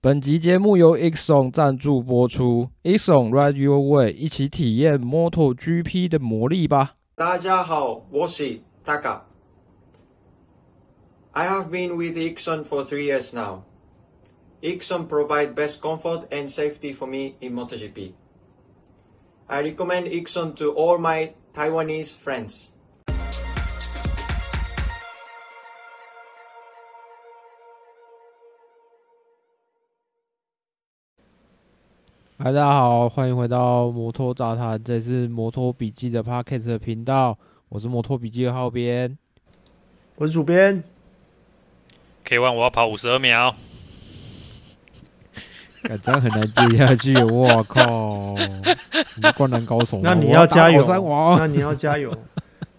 本集节目由 Exxon 赞助播出，Exxon Ride Your Way，一起体验 MotoGP 的魔力吧。大家好，我是 Taka。I have been with Exxon for three years now. Exxon provide best comfort and safety for me in MotoGP. I recommend Exxon to all my Taiwanese friends. 嗨，大家好，欢迎回到摩托杂谈，这是摩托笔记的 Podcast 的频道，我是摩托笔记的浩编，我是主编。K One，我要跑五十二秒，感觉很难接下去，我靠！你是灌篮高手，那你要加油，那你要加油，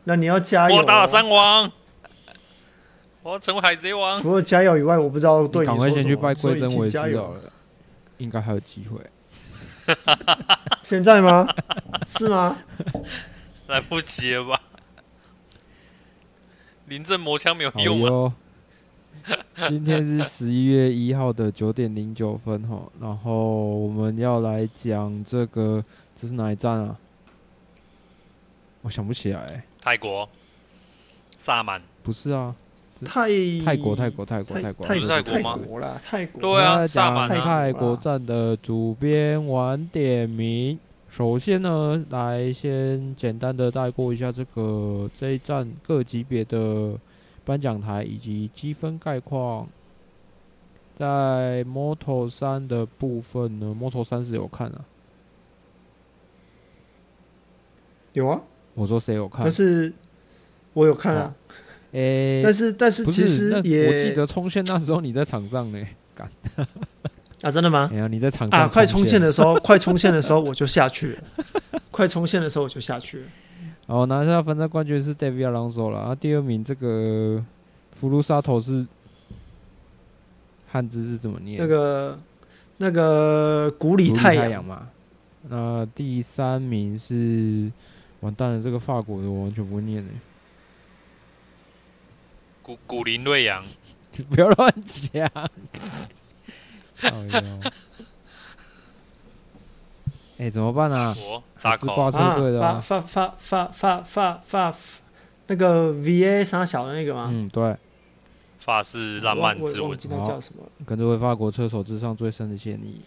那你要加油，我 打三王，我要成为海贼王。除了加油以外，我不知道对你，赶快先去拜贵真为师好了，应该还有机会。现在吗？是吗？来不及了吧？临阵磨枪没有用啊！今天是十一月一号的九点零九分哈，然后我们要来讲这个，这是哪一站啊？我想不起来、欸。泰国，萨满？不是啊。泰泰国泰国泰国泰国不是泰国吗？泰国对啊，萨满泰国站的主编晚点名。首先呢，来先简单的带过一下这个这一站各级别的颁奖台以及积分概况。在 Moto 三的部分呢，Moto 三是有看啊？有啊。我说谁有看？但是我有看啊。诶、欸，但是但是其实也，我记得冲线那时候你在场上呢，干 啊，真的吗？哎呀，你在场上啊，快冲线的时候，快冲线的时候我就下去了，快冲线的时候我就下去了。哦，拿下分站冠军是 David Alonso 了，啊，第二名这个福鲁沙头是汉字是怎么念？那个那个古里太阳嘛。那第三名是完蛋了，这个法国的我完全不会念呢。古古林瑞阳，你 不要乱讲。哎、欸，怎么办啊？我发发发发发发发发那个 V A 三小的那个吗？嗯，对。法式浪漫之吻，叫什么？跟这位法国车手致上最深的歉意。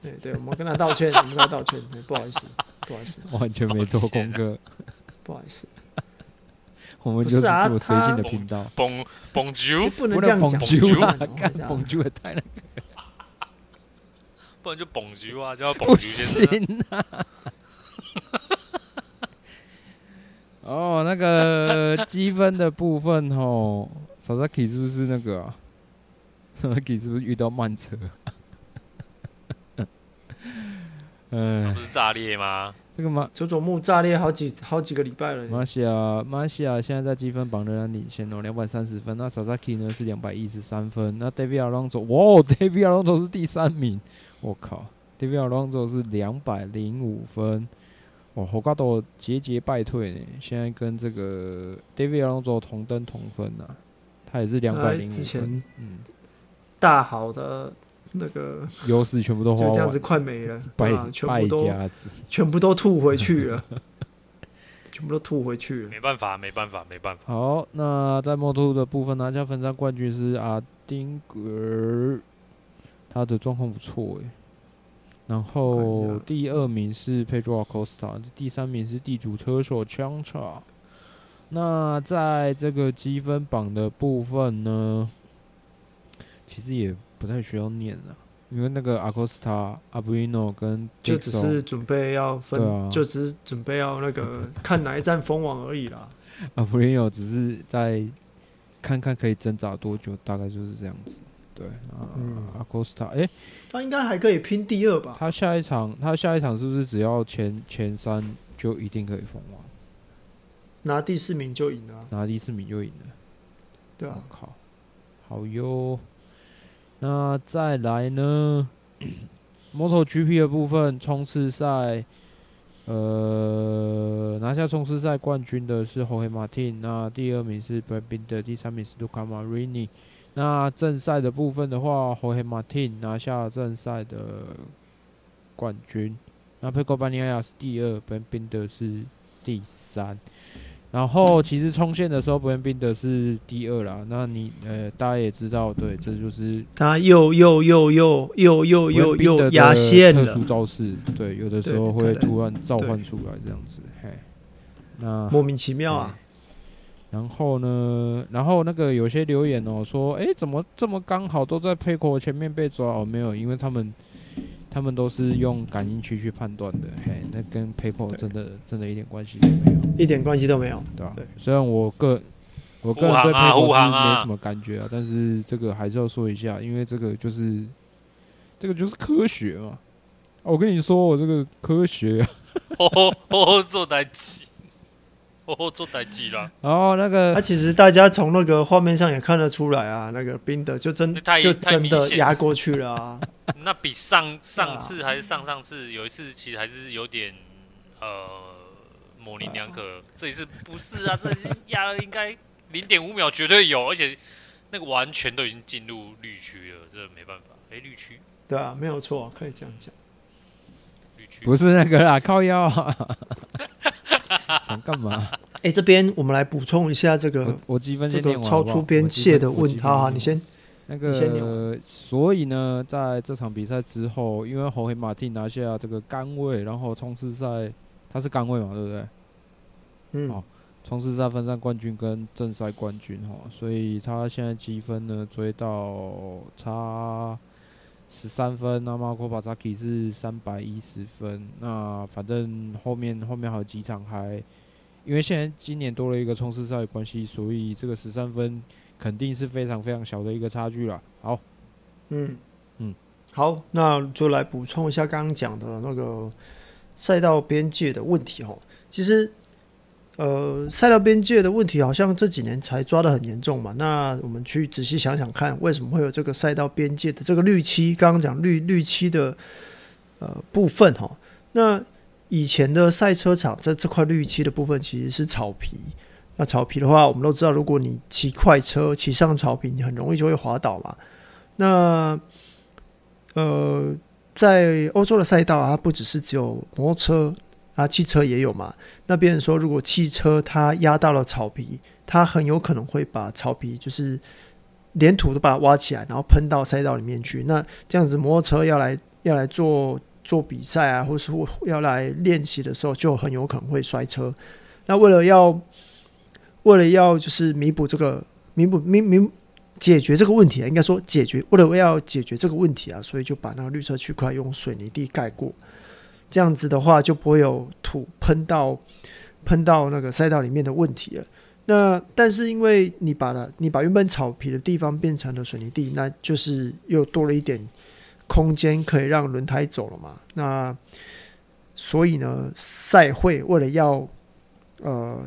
对对，我们跟他道歉，我们跟他道歉，不好意思，不好意思，完全没做功课，不好意思。我们就是这么随性的频道。蹦蹦猪不能这样讲，蹦猪啊！干蹦猪也太那个，不然就蹦猪啊，叫蹦猪。不行啊！哦，那个积分的部分哦，Sasaki 是不是那个啊？Sasaki 是不是遇到慢车？嗯，不是炸裂吗？这个马佐佐木炸裂好几好几个礼拜了。马西亚马西亚现在在积分榜仍然领先哦，两百三十分。那 Sasaki 呢是两百一十三分。那 David Alonso，哇，David Alonso 是第三名。我靠，David Alonso 是两百零五分。哇，好高都节节败退呢。现在跟这个 David Alonso 同登同分啊，他也是两百零五分。嗯，大好的。那个优势全部都就这样子快没了，败败家子全部都吐回去了，全部都吐回去了，没办法，没办法，没办法。好，那在摩托的部分拿下分站冠军是阿丁格尔，他的状况不错诶。然后第二名是佩卓阿科斯塔，第三名是地主车手枪叉。那在这个积分榜的部分呢，其实也。不太需要念了，因为那个阿科斯塔、阿布里诺跟就只是准备要分，啊、就只是准备要那个 看哪一站封王而已啦。阿布里诺只是在看看可以挣扎多久，大概就是这样子。对啊，嗯、阿科斯塔，哎、欸，他应该还可以拼第二吧？他下一场，他下一场是不是只要前前三就一定可以封王？拿第四名就赢了，拿第四名就赢了。对啊，靠，好哟。那再来呢？MotoGP 的部分冲刺赛，呃，拿下冲刺赛冠军的是 Jorge Martin，那第二名是 Brabinder，第三名是 Luca Marini，那正赛的部分的话，Jorge Martin 拿下正赛的冠军，那 Pecco Bagnaia 是第二，Ben Binder 是第三。然后其实冲线的时候，Ben Binder 是第二啦。那你呃，大家也知道，对，这就是他又又又又又又又又压线了。特殊招式，对，有的时候会突然召唤出来这样子，嘿，那莫名其妙啊。然后呢，然后那个有些留言哦说，哎，怎么这么刚好都在 Pecco 前面被抓？哦，没有，因为他们他们都是用感应区去判断的，嘿，那跟 PayPal 真的真的一点关系都没有，一点关系都没有，对吧？对，虽然我个我个人对 Pecco 是没什么感觉啊，但是这个还是要说一下，因为这个就是这个就是科学嘛。我跟你说，我这个科学啊，哦哦，做代志。哦，做代志了。然后那个，他、啊、其实大家从那个画面上也看得出来啊，那个冰的就真就真的压过去了啊。那比上上次还是上上次有一次，其实还是有点呃模棱两可。啊、这一次不是啊，这一次压了应该零点五秒绝对有，而且那个完全都已经进入绿区了，这没办法。哎，绿区。对啊，没有错，可以这样讲。不是那个啦，靠腰、啊。想干嘛？哎、欸，这边我们来补充一下这个，我积分这个超出边界的问题。好，你先那个。所以呢，在这场比赛之后，因为 Jorge Martin 拿下这个杆位，然后冲刺赛他是杆位嘛，对不对？嗯。好，冲刺赛分站冠军跟正赛冠军哈，所以他现在积分呢追到差十三分，那 Marco Bezzecchi 是三百一十分。那反正后面后面还有几场还，因为现在今年多了一个冲刺赛的关系，所以这个十三分肯定是非常非常小的一个差距了。好，嗯嗯，好，那就来补充一下刚刚讲的那个赛道边界的问题哦。其实。呃，赛道边界的问题好像这几年才抓得很严重嘛。那我们去仔细想想看，为什么会有这个赛道边界的这个绿漆？刚刚讲绿绿漆的呃部分哈。那以前的赛车场在这块绿漆的部分其实是草皮。那草皮的话，我们都知道，如果你骑快车骑上草皮，你很容易就会滑倒嘛。那呃，在欧洲的赛道啊，它不只是只有摩托车。啊，汽车也有嘛？那别人说，如果汽车它压到了草皮，它很有可能会把草皮就是连土都把它挖起来，然后喷到赛道里面去。那这样子，摩托车要来要来做做比赛啊，或是要来练习的时候，就很有可能会摔车。那为了要为了要就是弥补这个弥补弥弥解决这个问题啊，应该说解决为了要解决这个问题啊，所以就把那个绿色区块用水泥地盖过。这样子的话就不会有土喷到喷到那个赛道里面的问题了。那但是因为你把它你把原本草皮的地方变成了水泥地，那就是又多了一点空间可以让轮胎走了嘛。那所以呢，赛会为了要呃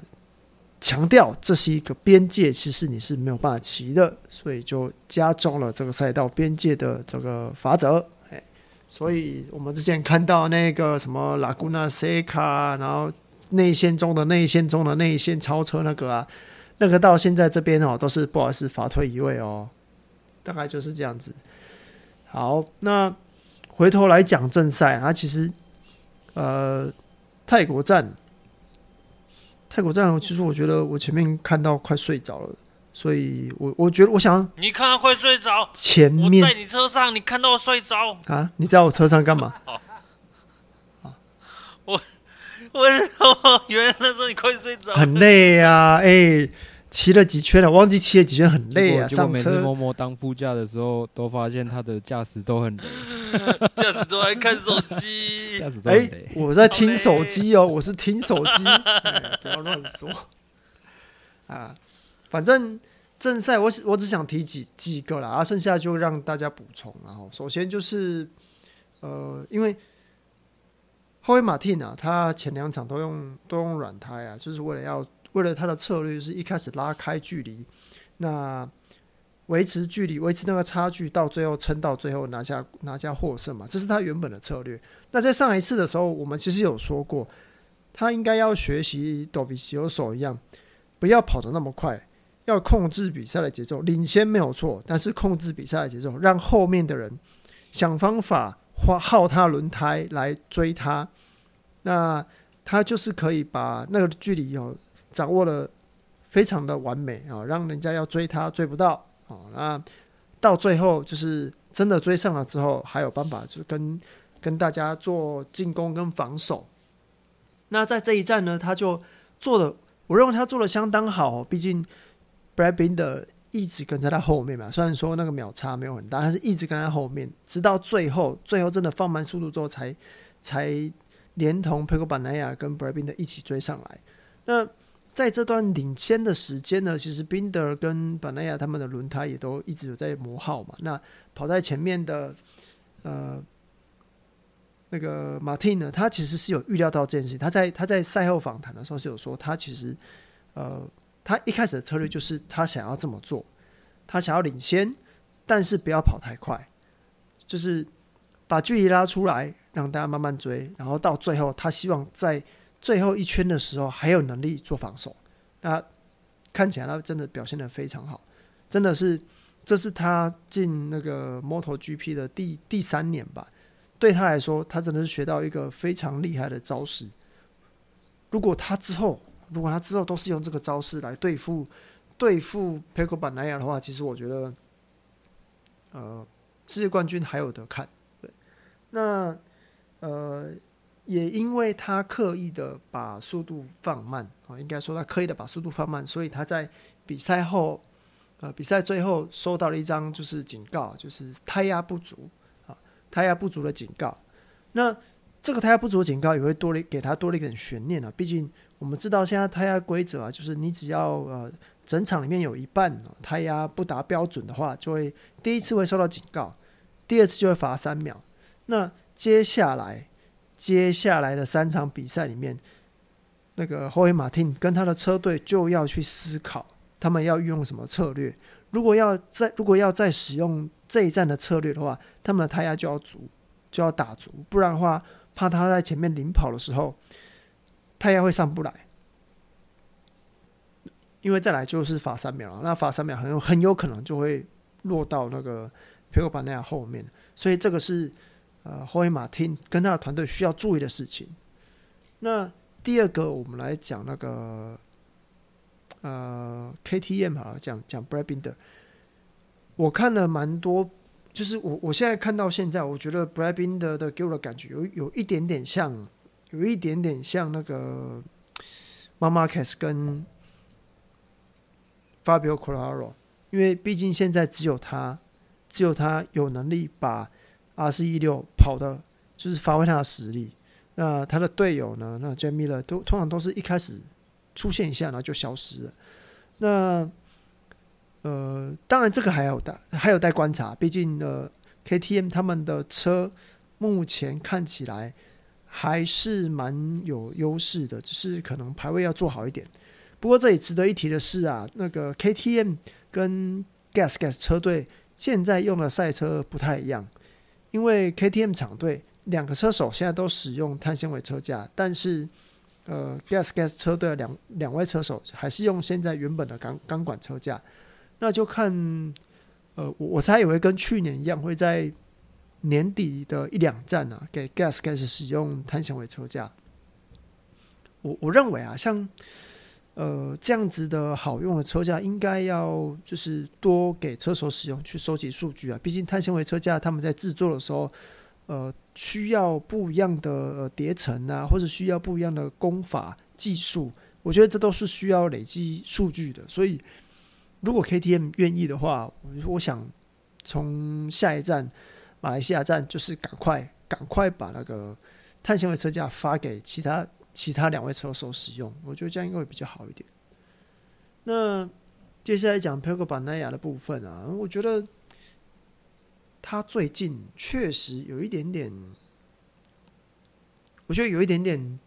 强调这是一个边界，其实你是没有办法骑的，所以就加重了这个赛道边界的这个法则。所以我们之前看到那个什么 Laguna Seca，然后内线中的内线中的内线超车那个啊，那个到现在这边哦都是不好意思罚退一位哦，大概就是这样子。好，那回头来讲正赛啊，其实呃泰国站，泰国站，其实我觉得我前面看到快睡着了。所以我我觉得我想，你看到快睡着，前面我在你车上，你看到我睡着啊？你在我车上干嘛？我为什么原来那时候你快睡着？很累啊，哎、欸，骑了几圈了，忘记骑了几圈，很累啊。上车。每次默默当副驾的时候，都发现他的驾驶都很累，驾驶都在看手机。哎、欸，我在听手机哦，我是听手机、欸，不要乱说啊。反正正赛我我只想提几几个啦，啊，剩下就让大家补充。然后首先就是，呃，因为霍维马汀啊，他前两场都用都用软胎啊，就是为了要为了他的策略，是一开始拉开距离，那维持距离，维持那个差距，到最后撑到最后拿下拿下获胜嘛，这是他原本的策略。那在上一次的时候，我们其实有说过，他应该要学习多比西欧手一样，不要跑得那么快。要控制比赛的节奏，领先没有错，但是控制比赛的节奏，让后面的人想方法花耗他轮胎来追他，那他就是可以把那个距离哦掌握的非常的完美啊，让人家要追他追不到啊，那到最后就是真的追上了之后，还有办法就跟跟大家做进攻跟防守。那在这一站呢，他就做的，我认为他做的相当好，毕竟。Brad Binder 一直跟在他后面嘛，虽然说那个秒差没有很大，但是一直跟在后面，直到最后，最后真的放慢速度之后才，才连同 Pecco b a n a y a 跟 Brad Binder 一起追上来。那在这段领先的时间呢，其实 Binder 跟 Bagnaia 他们的轮胎也都一直有在磨耗嘛。那跑在前面的呃那个 Martin 呢，他其实是有预料到这件事情，他在他在赛后访谈的时候是有说，他其实呃。他一开始的策略就是他想要这么做，他想要领先，但是不要跑太快，就是把距离拉出来，让大家慢慢追，然后到最后，他希望在最后一圈的时候还有能力做防守。那看起来他真的表现得非常好，真的是这是他进那个 MotoGP 的第第三年吧，对他来说，他真的是学到一个非常厉害的招式。如果他之后，如果他之后都是用这个招式来对付对付 Pecco Bagnaia 的话，其实我觉得，呃，世界冠军还有得看。对，那呃，也因为他刻意的把速度放慢啊，应该说他刻意的把速度放慢，所以他在比赛后，呃，比赛最后收到了一张就是警告，就是胎压不足啊，胎压不足的警告。那这个胎压不足的警告也会多了给他多了一点悬念啊，毕竟。我们知道现在胎压规则啊，就是你只要呃整场里面有一半胎压不达标准的话，就会第一次会受到警告，第二次就会罚三秒。那接下来接下来的三场比赛里面，那个霍伊马汀跟他的车队就要去思考，他们要用什么策略。如果要再如果要再使用这一站的策略的话，他们的胎压就要足，就要打足，不然的话，怕他在前面领跑的时候。胎压会上不来，因为再来就是罚三秒了，那罚三秒很有很有可能就会落到那个 Pecco Bagnaia 后面，所以这个是呃霍伊马汀跟他的团队需要注意的事情。那第二个，我们来讲那个呃 KTM 好了，讲讲 Brad Binder，我看了蛮多，就是我我现在看到现在，我觉得 Brad Binder 的给我的感觉有有一点点像。有一点点像那个 Marc Marquez 跟 Fabio Quartararo，因为毕竟现在只有他，只有他有能力把 RC16 跑的，就是发挥他的实力。那他的队友呢？那 Jack Miller 都通常都是一开始出现一下，然后就消失了。那呃，当然这个还有待还有待观察，毕竟呃 KTM 他们的车目前看起来。还是蛮有优势的，只是可能排位要做好一点。不过这里值得一提的是啊，那个 KTM 跟 GasGas 车队现在用的赛车不太一样，因为 KTM 厂队两个车手现在都使用碳纤维车架，但是呃 GasGas 车队两两位车手还是用现在原本的钢钢管车架。那就看呃，我我猜也会跟去年一样，会在。年底的一两站啊，给 Gas 开始使用碳纤维车架。我我认为啊，像呃这样子的好用的车架，应该要就是多给车手使用，去收集数据啊。毕竟碳纤维车架他们在制作的时候，呃，需要不一样的叠层啊，或者需要不一样的工法技术。我觉得这都是需要累积数据的。所以，如果 KTM 愿意的话，我想从下一站。马来西亚站就是赶快赶快把那个碳纤维车架发给其他其他两位车手使用，我觉得这样应该会比较好一点。那接下来讲 Pecco Bagnaia 的部分啊，我觉得他最近确实有一点点，我觉得有一点点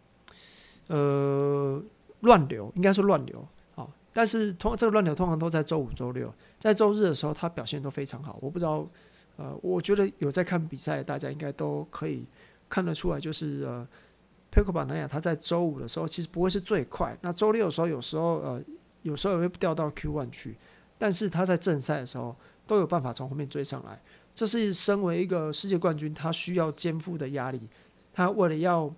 呃乱流，应该是乱流啊。但是通这个乱流通常都在周五、周六，在周日的时候他表现都非常好，我不知道。呃，我觉得有在看比赛，大家应该都可以看得出来，就是呃，Pecco Bagnaia 他在周五的时候其实不会是最快，那周六的时候有时候呃有时候也会掉到 Q one 去，但是他在正赛的时候都有办法从后面追上来。这是身为一个世界冠军，他需要肩负的压力。他为了要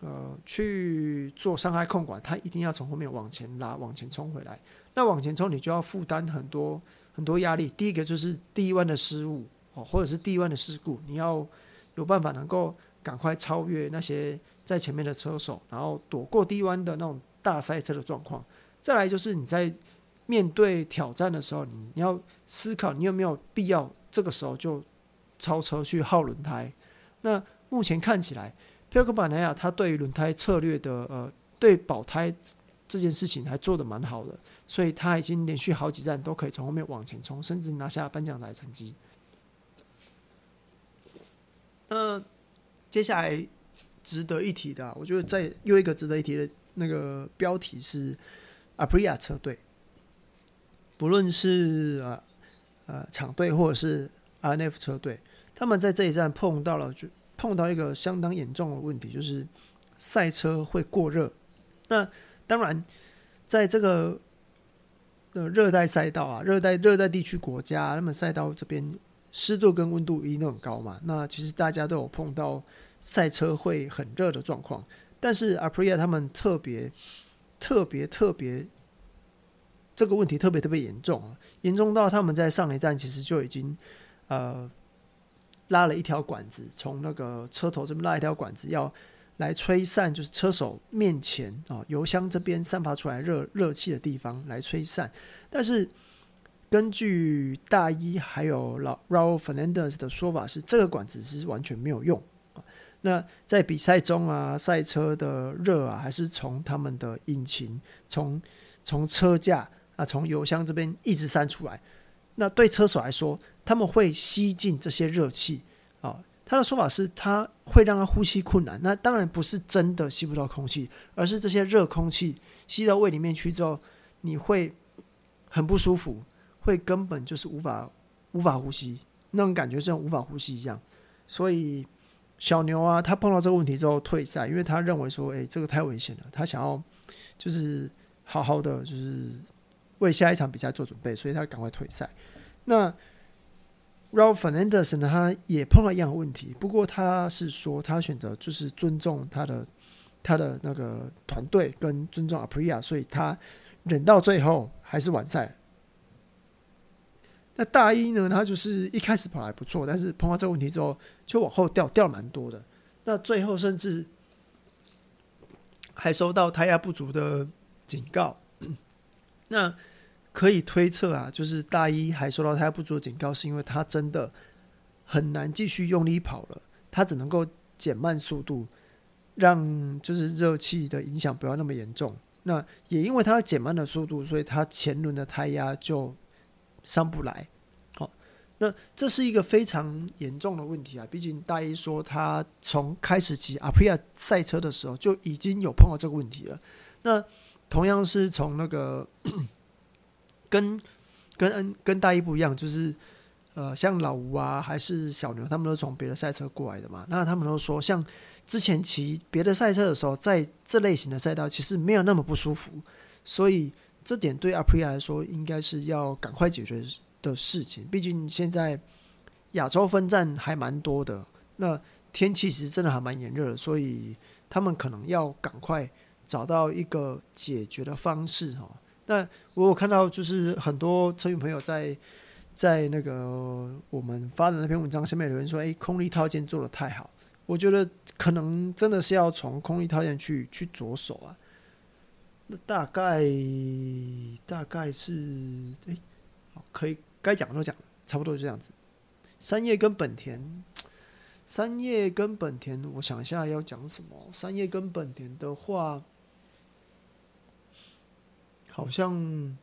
呃去做伤害控管，他一定要从后面往前拉，往前冲回来。那往前冲，你就要负担很多很多压力。第一个就是第一弯的失误哦，或者是低弯的事故，你要有办法能够赶快超越那些在前面的车手，然后躲过低弯的那种大赛车的状况。再来就是你在面对挑战的时候，你你要思考你有没有必要这个时候就超车去耗轮胎。那目前看起来，飘哥巴尼亚他对于轮胎策略的呃对保胎这件事情还做得蛮好的。所以他已经连续好几站都可以从后面往前冲，甚至拿下颁奖台成绩。那接下来值得一提的，我觉得在又一个值得一提的那个标题是 Aprilia 车队，不论是呃呃厂队或者是 RNF 车队，他们在这一站碰到了就碰到一个相当严重的问题，就是赛车会过热。那当然，在这个的热带赛道啊，热带热带地区国家，那么赛道这边湿度跟温度一定都很高嘛。那其实大家都有碰到赛车会很热的状况，但是 Aprilia 他们特别特别特别这个问题特别特别严重，严重到他们在上一站其实就已经呃拉了一条管子，从那个车头这边拉一条管子要。来吹散，就是车手面前啊油箱这边散发出来热热气的地方来吹散。但是根据大一还有老 Raul Fernandez 的说法是，这个管子是完全没有用。那在比赛中啊，赛车的热啊，还是从他们的引擎、从从车架啊、从油箱这边一直散出来。那对车手来说，他们会吸进这些热气啊。他的说法是，他会让他呼吸困难。那当然不是真的吸不到空气，而是这些热空气吸到胃里面去之后，你会很不舒服，会根本就是无法无法呼吸，那种感觉像无法呼吸一样。所以小牛啊，他碰到这个问题之后退赛，因为他认为说，诶，这个太危险了，他想要就是好好的就是为下一场比赛做准备，所以他赶快退赛。那 Raul Fernandez 呢，他也碰到一样的问题，不过他是说他选择就是尊重他的他的那个团队跟尊重 Aprilia，所以他忍到最后还是完赛。那大一呢，他就是一开始跑还不错，但是碰到这个问题之后就往后掉，掉蛮多的。那最后甚至还收到胎压不足的警告。那可以推测啊，就是大一还收到胎压不足的警告，是因为他真的很难继续用力跑了，他只能够减慢速度，让就是热气的影响不要那么严重。那也因为他减慢了速度，所以他前轮的胎压就上不来。好，那这是一个非常严重的问题啊！毕竟大一说他从开始骑 Aprilia 赛车的时候就已经有碰到这个问题了。那同样是从那个。跟跟恩跟大一不一样，就是呃，像老吴啊，还是小牛，他们都从别的赛车过来的嘛。那他们都说，像之前骑别的赛车的时候，在这类型的赛道，其实没有那么不舒服。所以这点对 Aprilia 来说，应该是要赶快解决的事情。毕竟现在亚洲分站还蛮多的，那天气其实真的还蛮炎热的，所以他们可能要赶快找到一个解决的方式哈。那我有看到，就是很多车友朋友在在那个我们发的那篇文章下面留言说：“哎，空力套件做的太好。”我觉得可能真的是要从空力套件去去着手啊。大概大概是哎，可以该讲的都讲，差不多就这样子。三叶跟本田，三叶跟本田，我想一下要讲什么。三叶跟本田的话。好像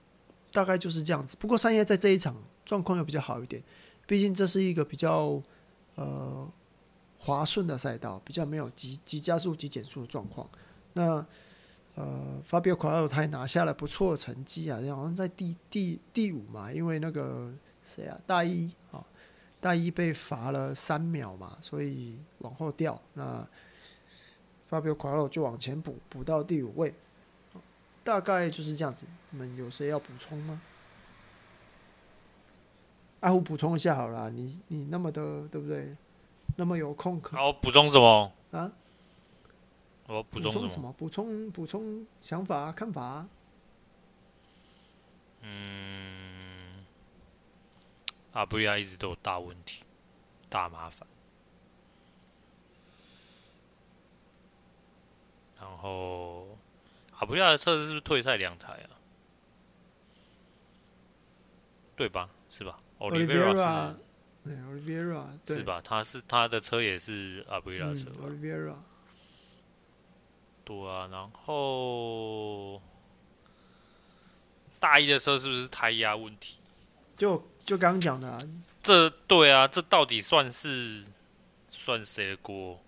大概就是这样子。不过三叶在这一场状况又比较好一点，毕竟这是一个比较呃滑顺的赛道，比较没有急急加速、急减速的状况。那呃，Fabio Quartararo 他也拿下了不错的成绩啊，好像在第第第五嘛，因为那个谁啊，大一啊，大一被罚了三秒嘛，所以往后掉。那 Fabio Quartararo 就往前补，补到第五位。大概就是这样子。你们有谁要补充吗？阿虎补充一下好了，你你那么的对不对？那么有空可好补充什么啊？我补充什么？补充补充想法看法。嗯，阿布利亚一直都有大问题，大麻烦。然后阿布利亚的车子是不是退赛两台啊？对吧？是吧？Oliveira 是，对，Oliveira 是吧？他是他的车也是阿布利亚车。对啊，然后大一的时候是不是胎压问题？就就刚刚讲的、啊，这对啊，这到底算是算谁的锅？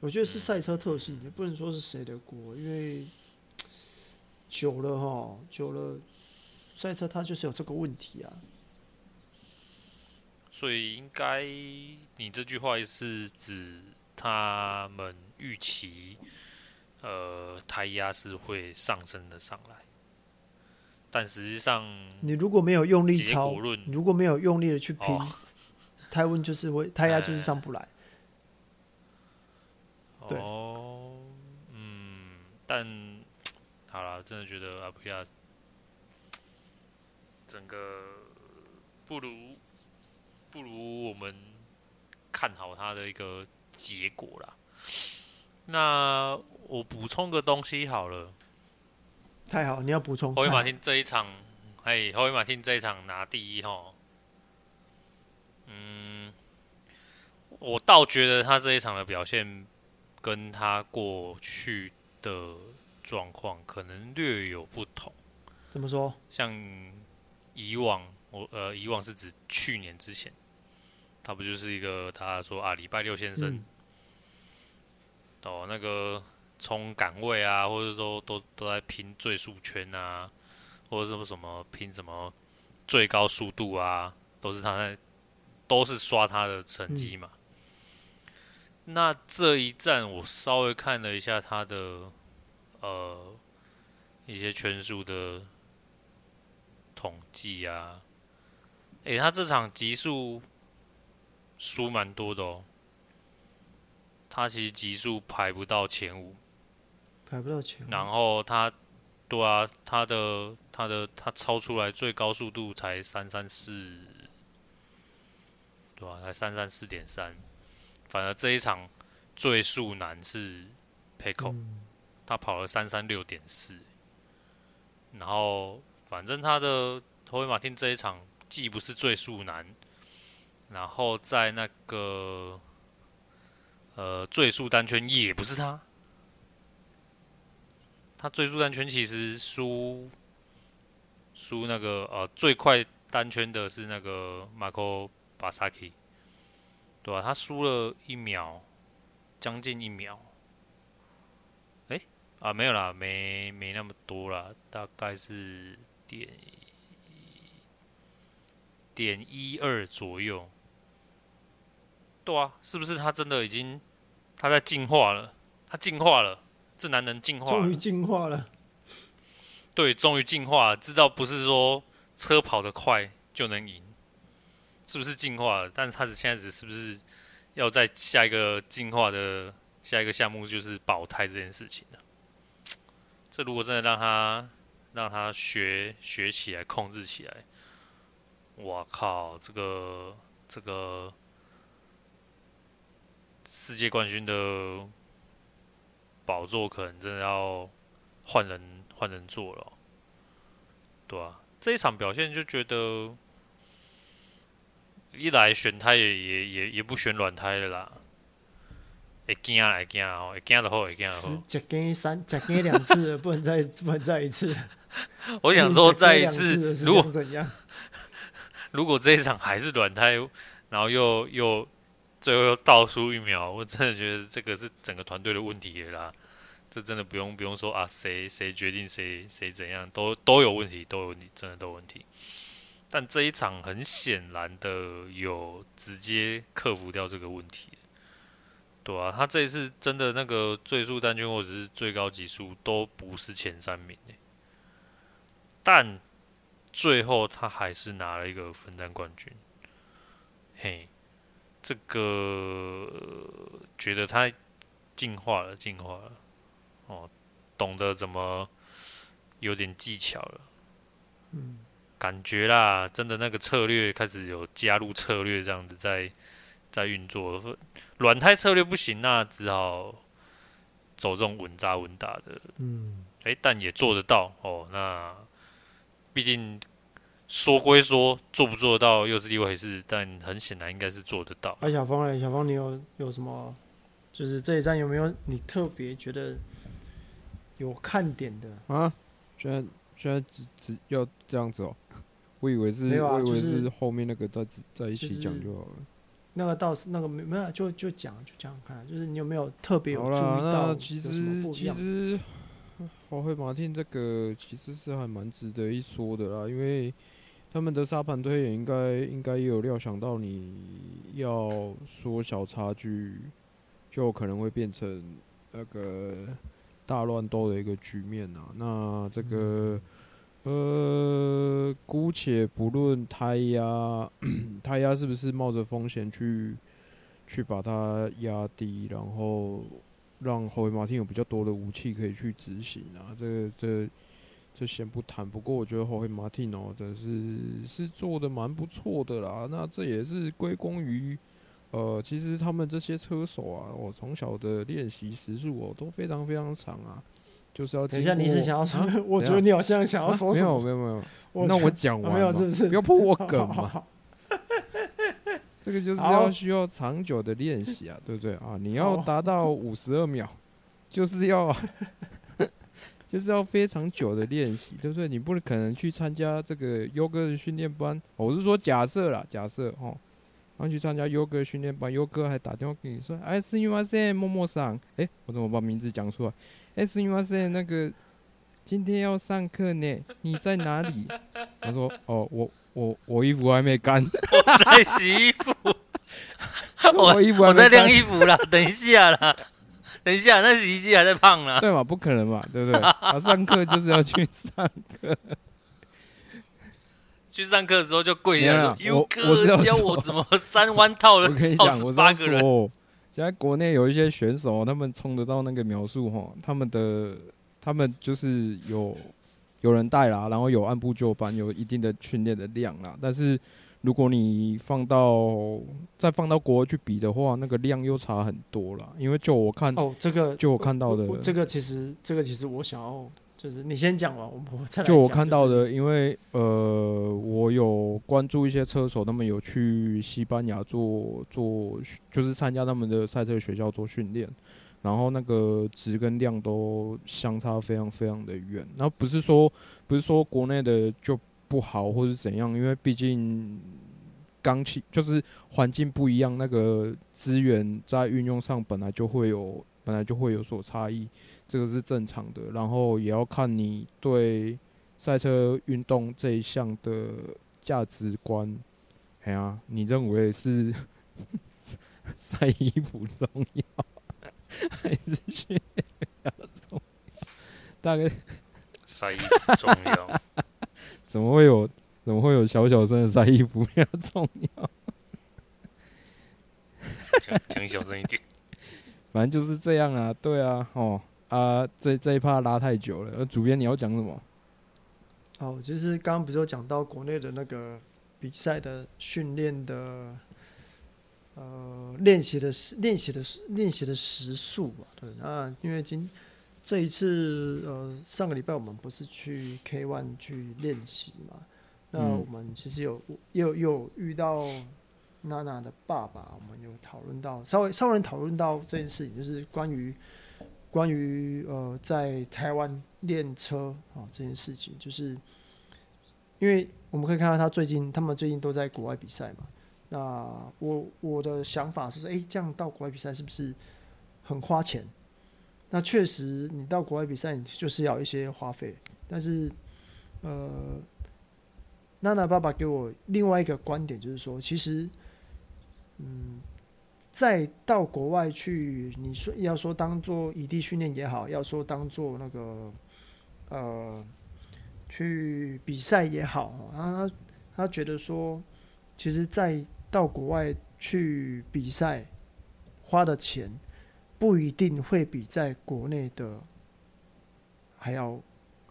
我觉得是赛车特性，也不能说是谁的锅，因为久了哈，久了赛车它就是有这个问题啊。所以应该你这句话是指他们？预期，呃，胎压是会上升的上来，但实际上，你如果没有用力超，你如果没有用力的去拼，哦、胎温就是会胎压就是上不来。对，哦，嗯，但 好了，真的觉得阿普亚整个不如不如我们看好他的一个结果啦。那我补充个东西好了。太好，你要补充。霍伊马汀这一场，嘿，霍伊马汀这一场拿第一哈。嗯，我倒觉得他这一场的表现跟他过去的状况可能略有不同。怎么说？像以往，我呃，以往是指去年之前，他不就是一个他说啊，礼拜六先生。嗯哦，那个冲岗位啊，或者说都都在拼最速圈啊，或者什么什么拼什么最高速度啊，都是他在，都是刷他的成绩嘛。嗯。那这一站我稍微看了一下他的呃一些圈数的统计啊，诶，他这场极速输蛮多的哦。他其实极速排不到前五，排不到前五。然后他，对啊，他的他的他超出来最高速度才三三四，对吧？才三三四点三。反而这一场最速男是 Pecco，嗯，他跑了三三六点四。然后反正他的托维马汀这一场既不是最速男，然后在那个。呃，最速单圈也不是他，他最速单圈其实输输那个呃最快单圈的是那个马可巴萨基，对吧、他输了一秒，将近一秒。哎、啊没有啦，没没那么多啦，大概是点点一二左右。对啊，是不是他真的已经他在进化了？他进化了，这男人进化了，终于进化了。对，终于进化了，知道不是说车跑得快就能赢，是不是进化了？但是他是现在只是不是要在下一个进化的下一个项目就是保胎这件事情呢？这如果真的让他让他学学起来，控制起来，我靠，这个这个。世界冠军的宝座可能真的要换人换人做了，对啊，这一场表现就觉得一来选胎也也也也不选软胎的啦，会惊啊会惊啊哦，会惊的话会惊的话，只惊三只惊两次，不能再不能再一次。我想说再一次，如果？如果这一场还是软胎，然后又又。最后又倒数一秒，我真的觉得这个是整个团队的问题啦。这真的不用不用说啊，谁谁决定谁谁怎样，都都有问题，都有问题，真的都有问题。但这一场很显然的有直接克服掉这个问题。对啊，他这一次真的那个最速单圈或者是最高极速都不是前三名诶，但最后他还是拿了一个分站冠军。嘿，这个觉得他进化了，进化了，哦，懂得怎么有点技巧了，嗯，感觉啦，真的那个策略开始有加入策略这样子在在运作，软胎策略不行，那只好走这种稳扎稳打的，嗯，诶，但也做得到哦，那毕竟。说归说，做不做得到又是另外一回事，但很显然应该是做得到。哎，小峰哎，小峰，你有有什么？就是这一站有没有你特别觉得有看点的啊？居然居然只只要这样子哦、喔，我以为是，啊、我以为是后面那个在在一起讲就好了。那个倒是那个没没有，就就讲就讲看，就是你有没有特别有注意到有什么不一样？其实 华辉马丁这个其实是还蛮值得一说的啦，因为。他们的沙盘推演应该应该也有料想到，你要缩小差距，就可能会变成那个大乱斗的一个局面啊。那这个呃，姑且不论胎压，胎压是不是冒着风险去去把它压低，然后让侯维马汀有比较多的武器可以去执行啊。这个这。就先不谈，不过我觉得后黑马蒂诺，真的是是做的蛮不错的啦。那这也是归功于，呃，其实他们这些车手啊，我从小的练习时数哦都非常非常长啊。就是要等一下，你是想要说？啊、我觉得你好像想要说什么？啊、没有没有 没有，那我讲完了，不要破我梗嘛。这个就是要需要长久的练习啊，对不对啊？你要达到五十二秒，就是要。就是要非常久的练习，对不对？你不可能去参加这个优哥的训练班。我是说假设啦，假设哦，然后去参加优哥训练班，优哥还打电话给你说：“哎，是因为现在默默上，哎，我怎么把名字讲出来？哎，是因为现在那个今天要上课呢，你在哪里？” 他说：“哦，我我我衣服还没干，我在洗衣服，我衣服我在晾衣服啦，等一下啦。”等一下，那洗衣机还在胖呢。对嘛？不可能嘛，对不对？啊，上课就是要去上课。去上课的时候就跪下说：“优哥教我怎么三弯套的。”我跟你讲，我跟你说，现在国内有一些选手，他们冲得到那个描述哈，他们的他们就是有有人带啦，然后有按部就班，有一定的训练的量啦，但是。如果你放到再放到国外去比的话，那个量又差很多了。因为就我看哦，这个就我看到的，这个其实这个其实我想要就是你先讲完，我我再来讲。就我看到的，因为呃，我有关注一些车手，他们有去西班牙做做，就是参加他们的赛车学校做训练，然后那个值跟量都相差非常非常的远。然后不是说不是说国内的就。不好，或是怎样？因为毕竟刚起就是环境不一样，那个资源在运用上本来就会有，本来就会有所差异，这个是正常的。然后也要看你对赛车运动这一项的价值观。哎呀，你认为是 晒衣服重要，还是训练比较重要？大概晒衣服重要。怎么会有？怎么会有小小声的晒衣服比较重要？讲讲小声一点。反正就是这样啊，对啊，哦啊，这这一趴拉太久了。呃，主编你要讲什么？哦，就是刚刚不是有讲到国内的那个比赛的训练的，呃，练习的时练习的练习的时速嘛？对，那因为今。这一次，呃，上个礼拜我们不是去 K One 去练习嘛？那我们其实有又又遇到娜娜的爸爸，我们有讨论到稍微稍微讨论到这件事情，就是关于关于呃在台湾练车啊这件事情，就是因为我们可以看到他最近他们最近都在国外比赛嘛。那我我的想法是说，哎，这样到国外比赛是不是很花钱？那确实，你到国外比赛，你就是要一些花费。但是，呃，娜娜爸爸给我另外一个观点，就是说，其实，嗯，再到国外去，你说要说当做异地训练也好，要说当做那个呃去比赛也好，然后他他觉得说，其实在到国外去比赛花的钱不一定会比在国内的还要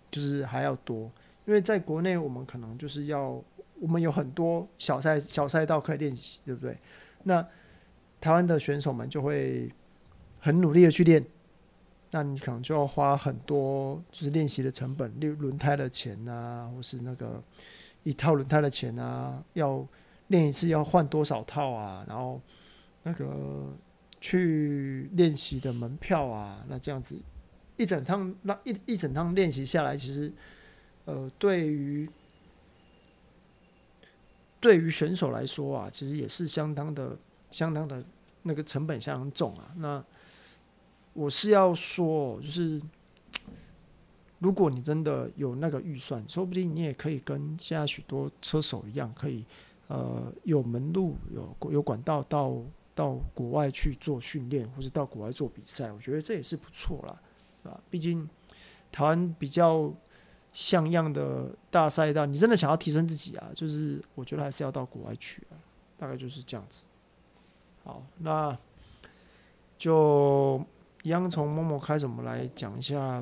就是还要多，因为在国内我们可能就是要我们有很多小赛小赛道可以练习，对不对？那台湾的选手们就会很努力的去练，那你可能就要花很多就是练习的成本，例如轮胎的钱啊，或是那个一套轮胎的钱啊，要练一次要换多少套啊，然后那个去练习的门票啊，那这样子一整趟那一一整趟练习下来，其实呃对于对于选手来说啊，其实也是相当的相当的。那个成本相当重啊，那我是要说，就是如果你真的有那个预算，说不定你也可以跟现在许多车手一样，可以呃有门路、有有管道到到国外去做训练，或是到国外做比赛，我觉得这也是不错啦，啊，毕竟台湾比较像样的大赛道，你真的想要提升自己啊，就是我觉得还是要到国外去啊，大概就是这样子。好，那就一样从默默开始，我们来讲一下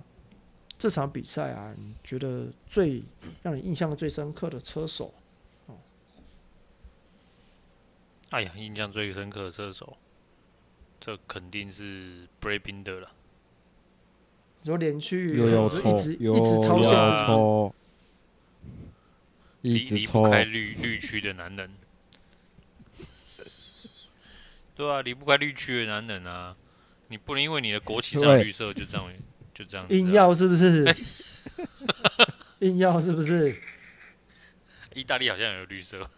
这场比赛啊，你觉得最让你印象最深刻的车手？哦，哎呀，印象最深刻的射手，这肯定是 Brad Binder 了。你说连续又要一直一直超限制，离离不开绿绿区的男人。对啊，离不开绿区的男人啊！你不能因为你的国旗上绿色就这样就这样子。硬要是不是？硬要是不是？意大利好像有绿色。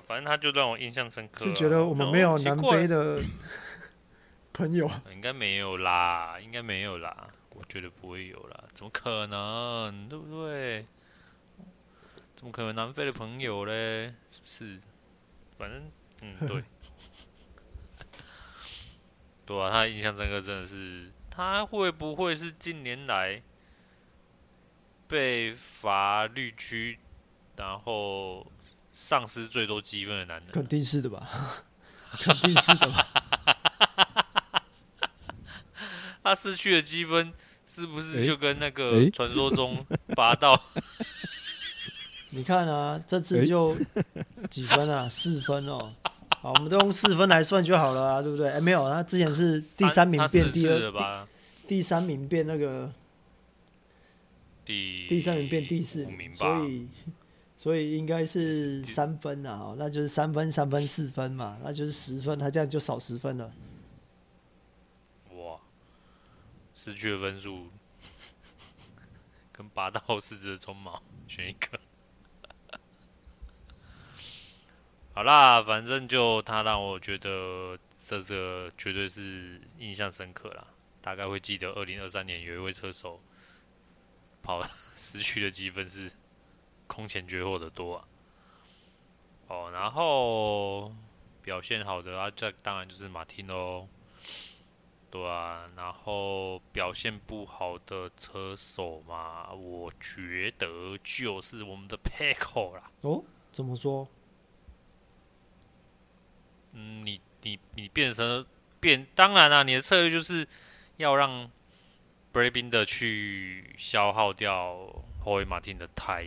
反正他就让我印象深刻。是觉得我们没有南非的 朋友？应该没有啦，应该没有啦，我觉得不会有啦，怎么可能？对不对？怎么可能南非的朋友嘞？是不是？反正，嗯，对，对啊，他印象深刻，真的是他会不会是近年来被罚绿区，然后丧失最多积分的男人？肯定是的吧，肯定是的吧。他失去的积分是不是就跟那个传说中拔到？你看啊，这次就几分啊？四分哦。好，我们都用四分来算就好了啊，对不对？哎，没有，他之前是第三名变第二，第，第三名变那个第第三名变第四名，所以所以应该是三分啊，那就是三分、三分、四分嘛，那就是十分，他这样就少十分了。哇，失去的分数 跟拔到狮子的鬃毛选一个。好啦，反正就他让我觉得这个绝对是印象深刻啦。大概会记得二零二三年有一位车手跑 失去的积分是空前绝后的多啊。哦，然后表现好的啊，这当然就是马丁喽。对啊，然后表现不好的车手嘛，我觉得就是我们的 Pecco 啦。哦，怎么说？嗯，你你你变成变，当然啦、啊，你的策略就是要让 Brad Binder 去消耗掉 Jorge Martin 的胎，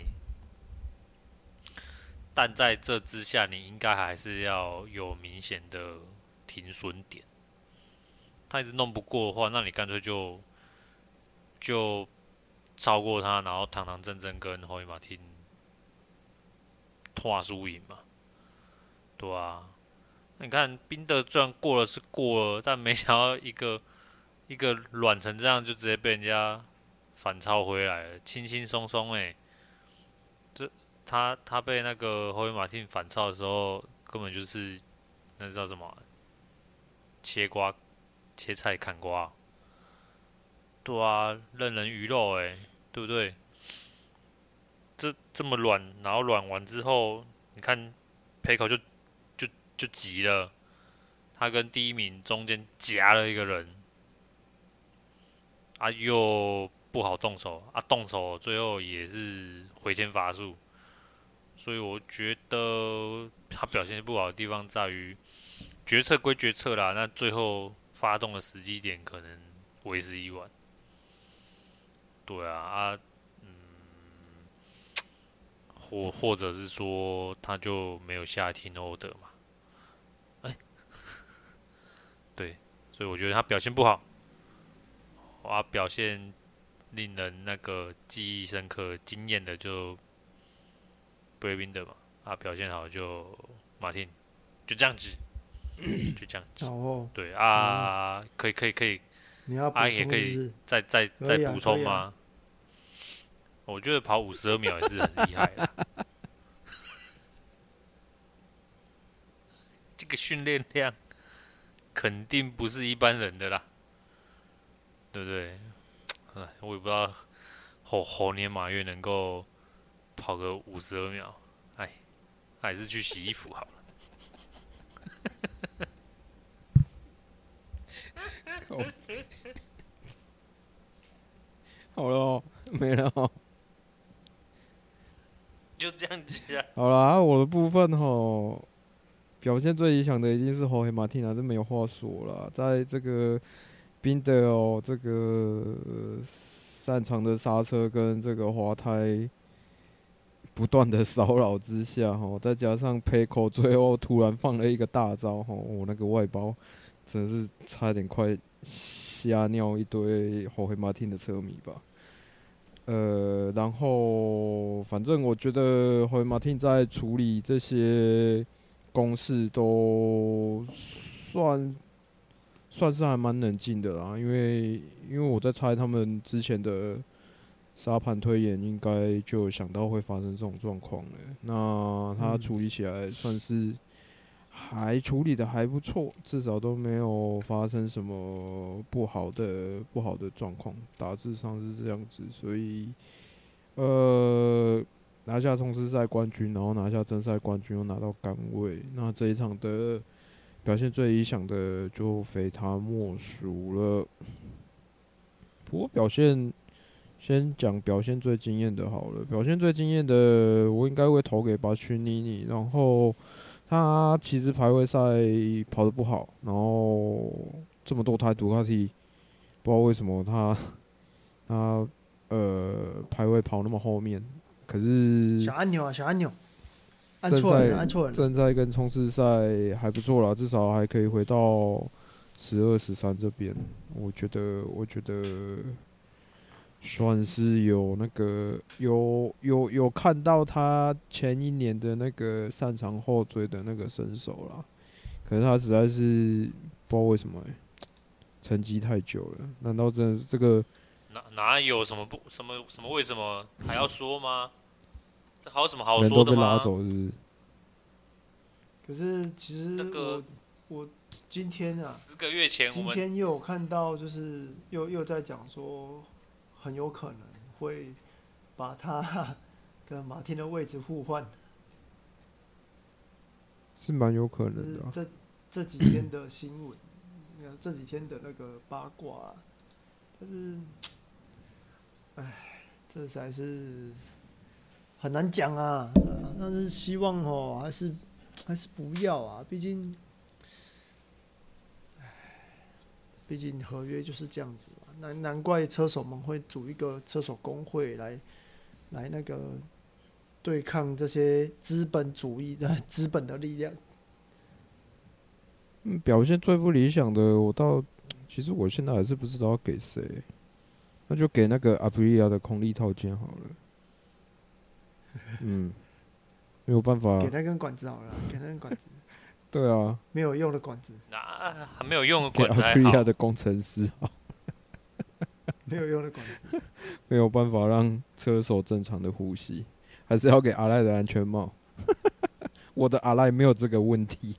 但在这之下，你应该还是要有明显的停损点。他一直弄不过的话，那你干脆就就超过他，然后堂堂正正跟 Jorge Martin 拖输赢嘛，对啊。你看，宾德转过了是过了，但没想到一个一个软成这样，就直接被人家反超回来了，轻轻松松诶。他他被那个霍维马汀反超的时候，根本就是那叫什么？切瓜切菜砍瓜。对啊，任人鱼肉哎，对不对？这这么软，然后软完之后，你看 Pecco 就。就就急了，他跟第一名中间夹了一个人，啊，又不好动手啊，动手最后也是回天乏术，所以我觉得他表现不好的地方在于决策归决策啦，那最后发动的时机点可能为时已晚。对啊，啊，嗯，或或者是说他就没有下 team order 嘛？哎，对，所以我觉得他表现不好，啊，表现令人那个记忆深刻、惊艳的就 Brad Binder 嘛，啊，表现好就马丁，就这样子，就这样子。哦，对啊，可以可以可以，啊也可以再再再补充吗？我觉得跑五十二秒也是很厉害的，这个训练量肯定不是一般人的啦，对不对？哎，我也不知道猴猴年马月能够跑个五十二秒，哎，还是去洗衣服好了。好了哦，没了哦。就这样子啊。好啦，我的部分吼，表现最理想的一定是侯黑马汀啊，这没有话说了。在这个宾德哦，这个擅长的刹车跟这个滑胎不断的骚扰之下，吼，再加上 Pecco 最后突然放了一个大招，吼，我那个外包真是差点快吓尿一堆霍黑马丁的车迷吧。呃，然后反正我觉得霍马丁在处理这些公事都算算是还蛮冷静的啦，因为因为我在猜他们之前的沙盘推演，应该就想到会发生这种状况了。那他处理起来算是。还处理的还不错，至少都没有发生什么不好的不好的状况，大致上是这样子。所以，呃，拿下冲刺赛冠军，然后拿下正赛冠军，又拿到杆位，那这一场的表现最理想的就非他莫属了。不过表现，先讲表现最惊艳的好了，表现最惊艳的，我应该会投给巴区妮妮，然后。他其实排位赛跑得不好，然后这么多台杜卡迪，不知道为什么他 他呃排位跑那么后面，可是小按钮啊，小按钮，按错了，按错了。正赛跟冲刺赛还不错啦，至少还可以回到十二十三这边，我觉得，我觉得。算是有那个有有有看到他前一年的那个擅长后追的那个身手啦，可是他实在是不知道为什么、欸，沉寂太久了。难道真的是这个？哪哪有什么不什么什么为什么还要说吗？这还有什么好说的吗？人都被拉走是不是？可是其实那个我今天啊，十个月前，今天又有看到，就是又又在讲说。很有可能会把他 跟马天的位置互换，是蛮有可能的、啊。这这几天的新闻，这几天的那个八卦，但是，哎，这才是很难讲啊。但是希望哦，还是还是不要啊，毕竟。毕竟合约就是这样子嘛，难难怪车手们会组一个车手工会来，来那个对抗这些资本主义的 资本的力量。嗯，表现最不理想的，我倒其实我现在还是不知道要给谁，那就给那个阿普利亚的空力套件好了。嗯，没有办法，给他根管子好了，给他根管子。对啊，没有用的管子，啊，还没有用的管子，给亚的工程师好，没有用的管子，没有办法让车手正常的呼吸，还是要给阿赖的安全帽。我的阿赖没有这个问题。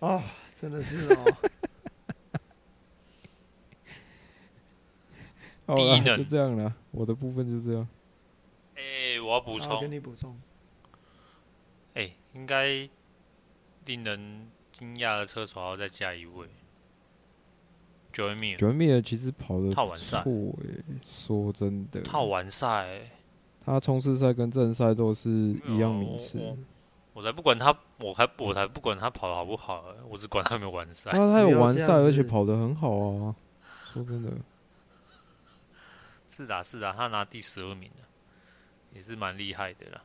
哦，真的是哦。好了，就这样了，我的部分就这样。哎、欸，我要补充，给你补充。哎应该令人惊讶的车手还要再加一位。九米尔，九米尔其实跑的套完赛，说真的，套完赛，他冲刺赛跟正赛都是一样名次。我，才不管他，我还我才不管他跑的好不好，我只管他有没有完赛。他他有完赛，而且跑的很好啊。说真的，是的，是的，他拿第十二名也是蛮厉害的啦。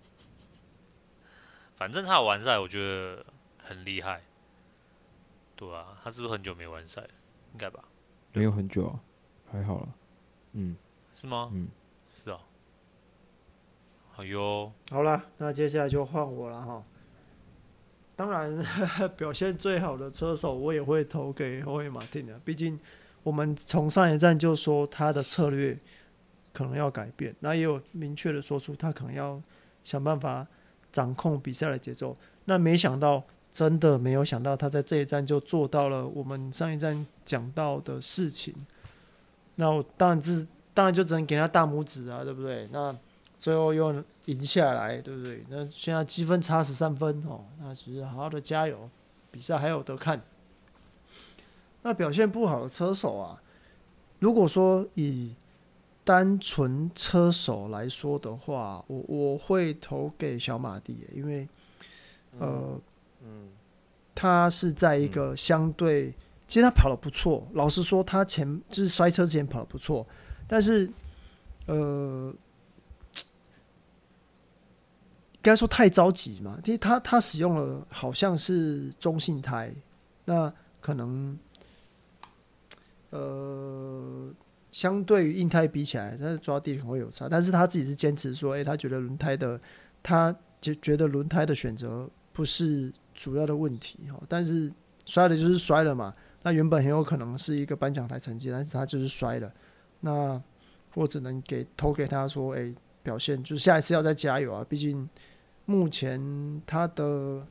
反正他有完赛，我觉得很厉害。对啊，他是不是很久没完赛？应该吧。没有很久啊，还好了。嗯，是吗？嗯，是啊。好哟。好了，那接下来就换我了哈。当然呵呵，表现最好的车手，我也会投给后卫马丁的。毕竟我们从上一站就说他的策略可能要改变，那也有明确的说出他可能要想办法掌控比赛的节奏。那没想到。真的没有想到，他在这一站就做到了我们上一站讲到的事情。那我当然是，当然就只能给他大拇指啊，对不对？那最后又赢下来，对不对？那现在积分差十三分哦，那只是好好的加油，比赛还有得看。那表现不好的车手啊，如果说以单纯车手来说的话，我我会投给小马蒂，因为呃。他是在一个相对，嗯、其实他跑的不错。老实说，他前就是摔车之前跑的不错，但是，呃，该说太着急嘛。其实他他使用了好像是中性胎，那可能，呃，相对于硬胎比起来，他的抓地力会有差。但是他自己是坚持说，哎、欸，他觉得轮胎的，他就觉得轮胎的选择不是。主要的问题哦，但是摔了就是摔了嘛。那原本很有可能是一个颁奖台成绩，但是他就是摔了。那我只能给投给他说，哎、表现就是下一次要再加油啊。毕竟目前他的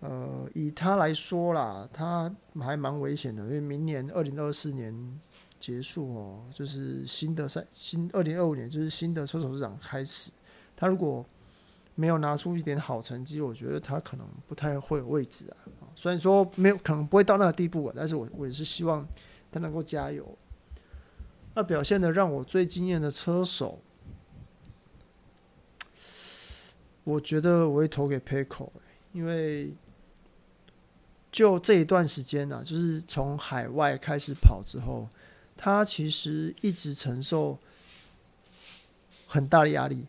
呃，以他来说啦，他还蛮危险的，因为明年二零二四年结束哦，就是新的赛新二零二五年就是新的车手市场开始。他如果没有拿出一点好成绩，我觉得他可能不太会有位置啊。虽然说没有，可能不会到那个地步啊，但是我我也是希望他能够加油。那表现的让我最惊艳的车手，我觉得我会投给 Pecco，因为就这一段时间呢、啊，就是从海外开始跑之后，他其实一直承受很大的压力。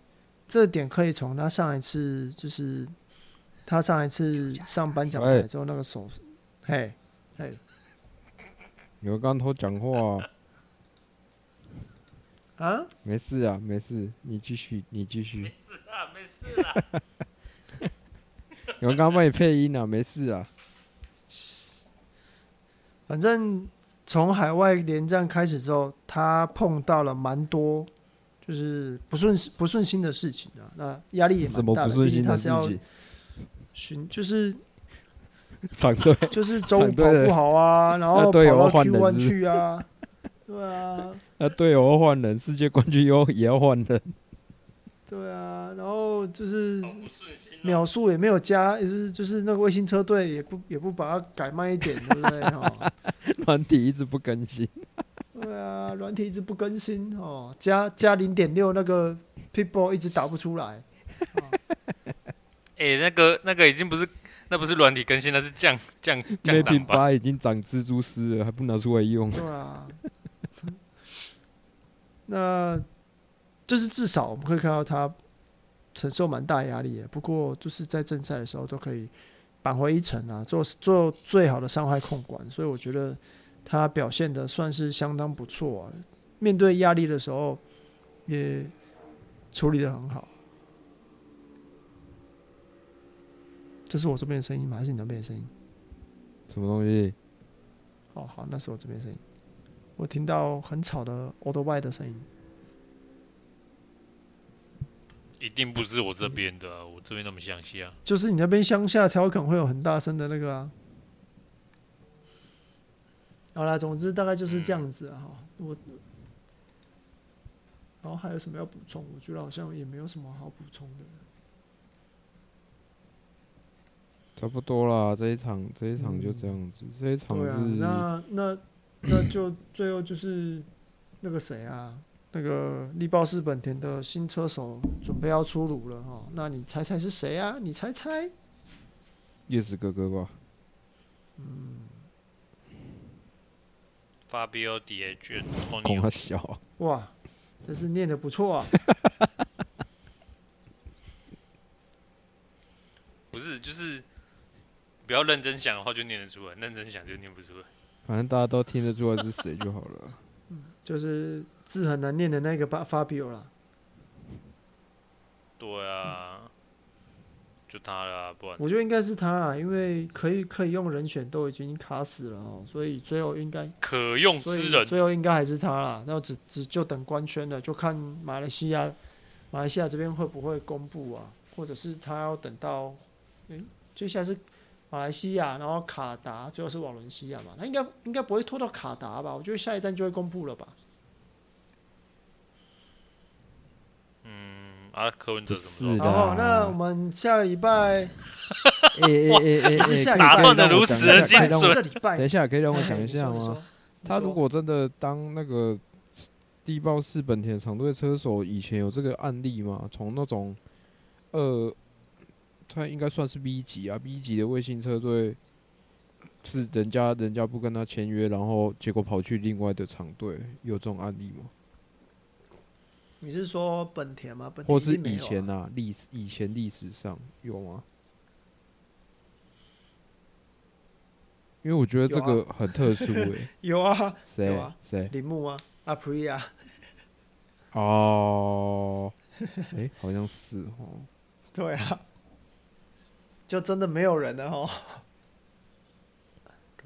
这点可以从他上一次，就是他上一次上颁奖台之后那个手，嘿，嘿，有刚偷讲话啊？啊？没事啊，没事，你继续，你继续。没事啊，没事啊。有人刚刚帮你配音啊，没事啊。反正从海外连战开始之后，他碰到了蛮多。就是不顺不顺心的事情啊，那压力也蛮大的。毕竟他是要寻，就是反对，就是中午跑不好啊，然后跑到 Q 弯去啊，对啊。那队友要换人，世界冠军又也要换人，对啊。然后就是秒数也没有加，也是就是那个卫星车队也不也不把它改慢一点，对不对？哈，软体一直不更新。对啊，软体一直不更新哦，加加零点六那个 Pitbull 一直打不出来。哎、欸，那个那个已经不是，那不是软体更新，那是降降降档吧？八已经长蜘蛛丝了，还不拿出来用？对啊。那就是至少我们可以看到他承受蛮大压力的，不过就是在正赛的时候都可以扳回一城啊，做做最好的伤害控管，所以我觉得。他表现的算是相当不错啊，面对压力的时候也处理的很好。这是我这边的声音吗？还是你那边的声音？什么东西？哦，好，那是我这边的声音。我听到很吵的 Old Y 的声音。一定不是我这边的，啊，我这边那么乡下。就是你那边乡下才有可能会有很大声的那个啊。好啦，总之大概就是这样子啊。我，然后还有什么要补充？我觉得好像也没有什么好补充的。差不多啦，这一场这一场就这样子，嗯、这一场是。啊、那那 那就最后就是那个谁啊，那个力豹式本田的新车手准备要出炉了哈，那你猜猜是谁啊？你猜猜？叶子哥哥吧。嗯。Fabio。公他小。哇，这是念的不错啊。不是，就是不要认真想的话就念得出来，认真想就念不出来。反正大家都听得出来是谁就好了。就是字很难念的那个巴 Fabio 啦。对啊，就他了，不然。我觉得应该是他啊，因为可以可以用人选都已经卡死了哦，所以最后应该可用之人，最后应该还是他啦。然后只只就等官宣了，就看马来西亚马来西亚这边会不会公布啊，或者是他要等到。诶，接下来是马来西亚，然后卡达，最后是瓦伦西亚嘛？他应该应该不会拖到卡达吧？我觉得下一站就会公布了吧。嗯，啊，柯文哲什么？然后那我们下个 礼拜，打断的如此的精准。这礼拜，等一下可以让我讲一下 吗？他如果真的当那个地豹式本田厂队车手，以前有这个案例吗？从那种呃。他应该算是 B 级啊，B 级的卫星车队是人家人家不跟他签约，然后结果跑去另外的厂队，有这种案例吗？你是说本田吗？本田啊、或是以前啊，历史以前历史上有吗？因为我觉得这个很特殊诶、欸。有啊，谁啊？谁？铃木啊，阿普利亚。哦，哎，好像是哦。对啊。就真的没有人了哦，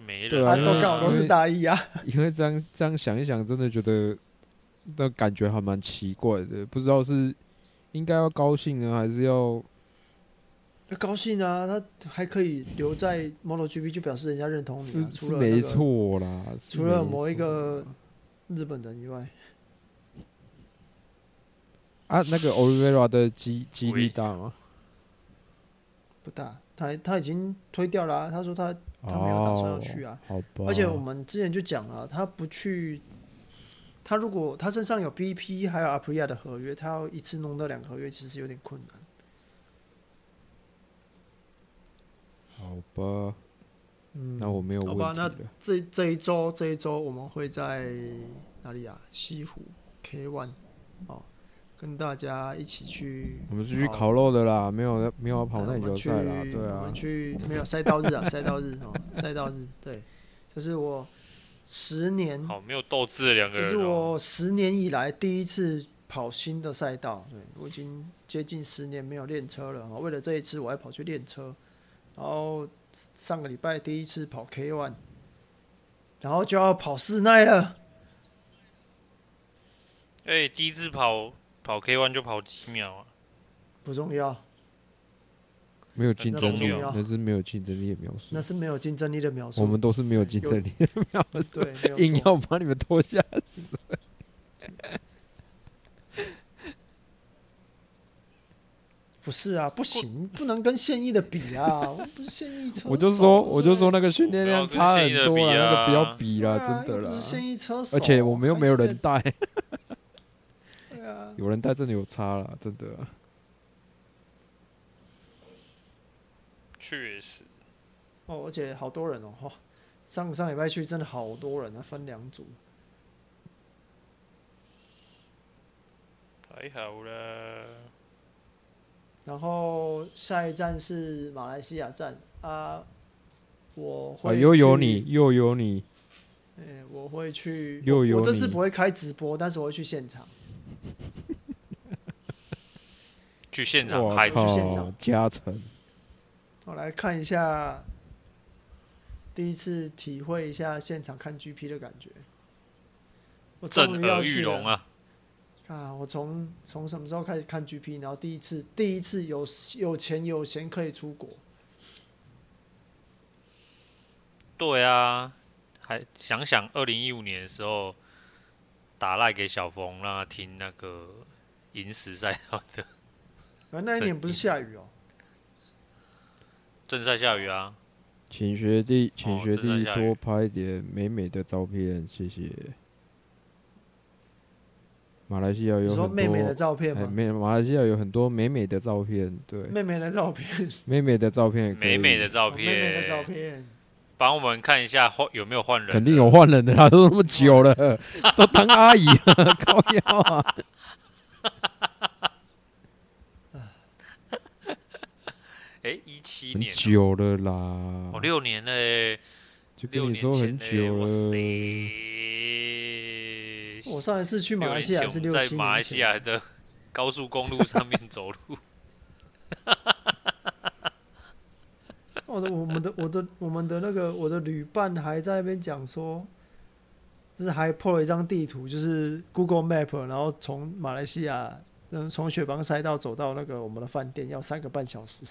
没人，啊，都刚好都是大一啊。因为这样这样想一想，真的觉得那感觉还蛮奇怪的，不知道是应该要高兴呢，还是要要高兴啊？他还可以留在 Model GP，就表示人家认同你，是没错啦，除了某一个日本人以外，啊，那个 Oliveira 的几几率大吗？不大，他他已经推掉了、啊。他说他他没有打算要去啊。哦、而且我们之前就讲了，他不去，他如果他身上有 BP 还有 Aprilia 的合约，他要一次弄到两个合约，其实有点困难。好吧，嗯，那我没有问题。好吧，那这这一周这一周我们会在哪里啊？西湖 K One 哦。跟大家一起去，我们是去烤肉的啦，没有没有跑耐久赛啦，对啊，我们去没有赛道日啊，赛道日哦，赛道日，对，这是我十年好没有斗志的两个人，这是我十年以来第一次跑新的赛道，对，我已经接近十年没有练车了，为了这一次我还跑去练车，然后上个礼拜第一次跑 K One，然后就要跑室内了，哎，第一次跑。跑 K one 就跑几秒啊？不重要，没有竞争力，那是没有竞争力的描述。那是没有竞争力的描述。我们都是没有竞争力的描述，对，硬要把你们拖下水。不是啊，不行，不能跟现役的比啊！我不是现役车手，我就说，我就说那个训练量差很多啊，那个不要比了，真的啦。现役车手，而且我们又没有人带。有人带真的有差了，真的。确实。哦，而且好多人哦，哈，上上礼拜去真的好多人啊，分两组。还好啦。然后下一站是马来西亚站啊，我会又有你，又有你。欸，我会去，又有你。我这次不会开直播，但是我会去现场。去现场拍，去现场加成。我来看一下，第一次体会一下现场看 GP 的感觉。我震耳欲聋啊！啊，我从从什么时候开始看 GP？然后第一次，第一次有有钱有闲可以出国。对啊，还想想二零一五年的时候，打赖给小峰，让他听那个银石赛道的。那一年不是下雨哦，正在下雨啊。请学弟，请学弟多拍一点美美的照片，谢谢。马来西亚有很多说妹妹的照片哎，吗？美马来西亚有很多美美的照片，对，妹妹的照片，美美的照片美美的照片，美美的，照片。帮我们看一下换有没有换人，肯定有。换人的啦，都那么久了，都当阿姨了，高腰啊！哎，一七很久了啦，哦，六年嘞，就跟六年你说很前嘞，哇久了。塞！我上一次去马来西亚前我们在是六七马来西前。亚的高速公路上面走路，我的我们的我的我们的那个我的旅伴还在那边讲说，就是还 po 了一张地图，就是 Google Map，然后从马来西亚，嗯，从雪邦赛道走到那个我们的饭店要三个半小时。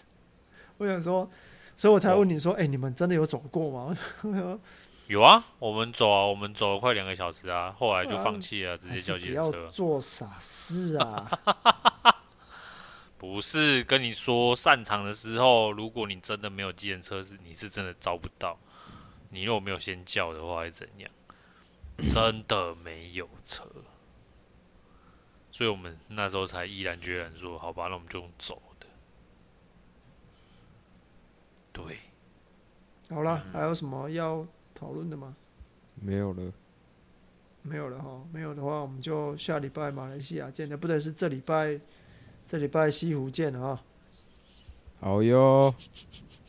我想说，所以我才问你说，哎、你们真的有走过吗？有啊，我们走啊，我们走了快两个小时啊，后来就放弃了，直接叫计程车。做傻事啊！不是跟你说散场的时候，如果你真的没有计程车，是你是真的招不到。你如果没有先叫的话，会怎样？真的没有车，所以我们那时候才毅然决然说：“好吧，那我们就用走的。”对，好了，还有什么要讨论的吗？没有了，没有了哈，没有的话，我们就下礼拜马来西亚见的，不对，是这礼拜，这礼拜西湖见了哈。好哟，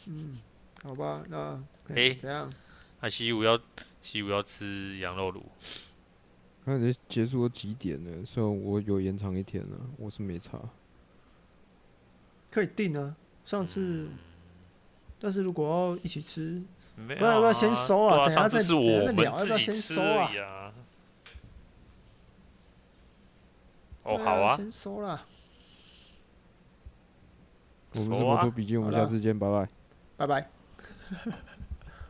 嗯好吧，那诶怎样？那西湖要西湖要吃羊肉炉，那你结束都几点了？虽然我有延长一天了，我是没差。可以定啊。上次，但是如果要一起吃，没有不要不要先收啊对等下再再们聊要不要先自己吃收啊而已啊。哦，好啊，先收啦，我们是熟啊摩托笔记，我们下次见，拜拜。拜拜。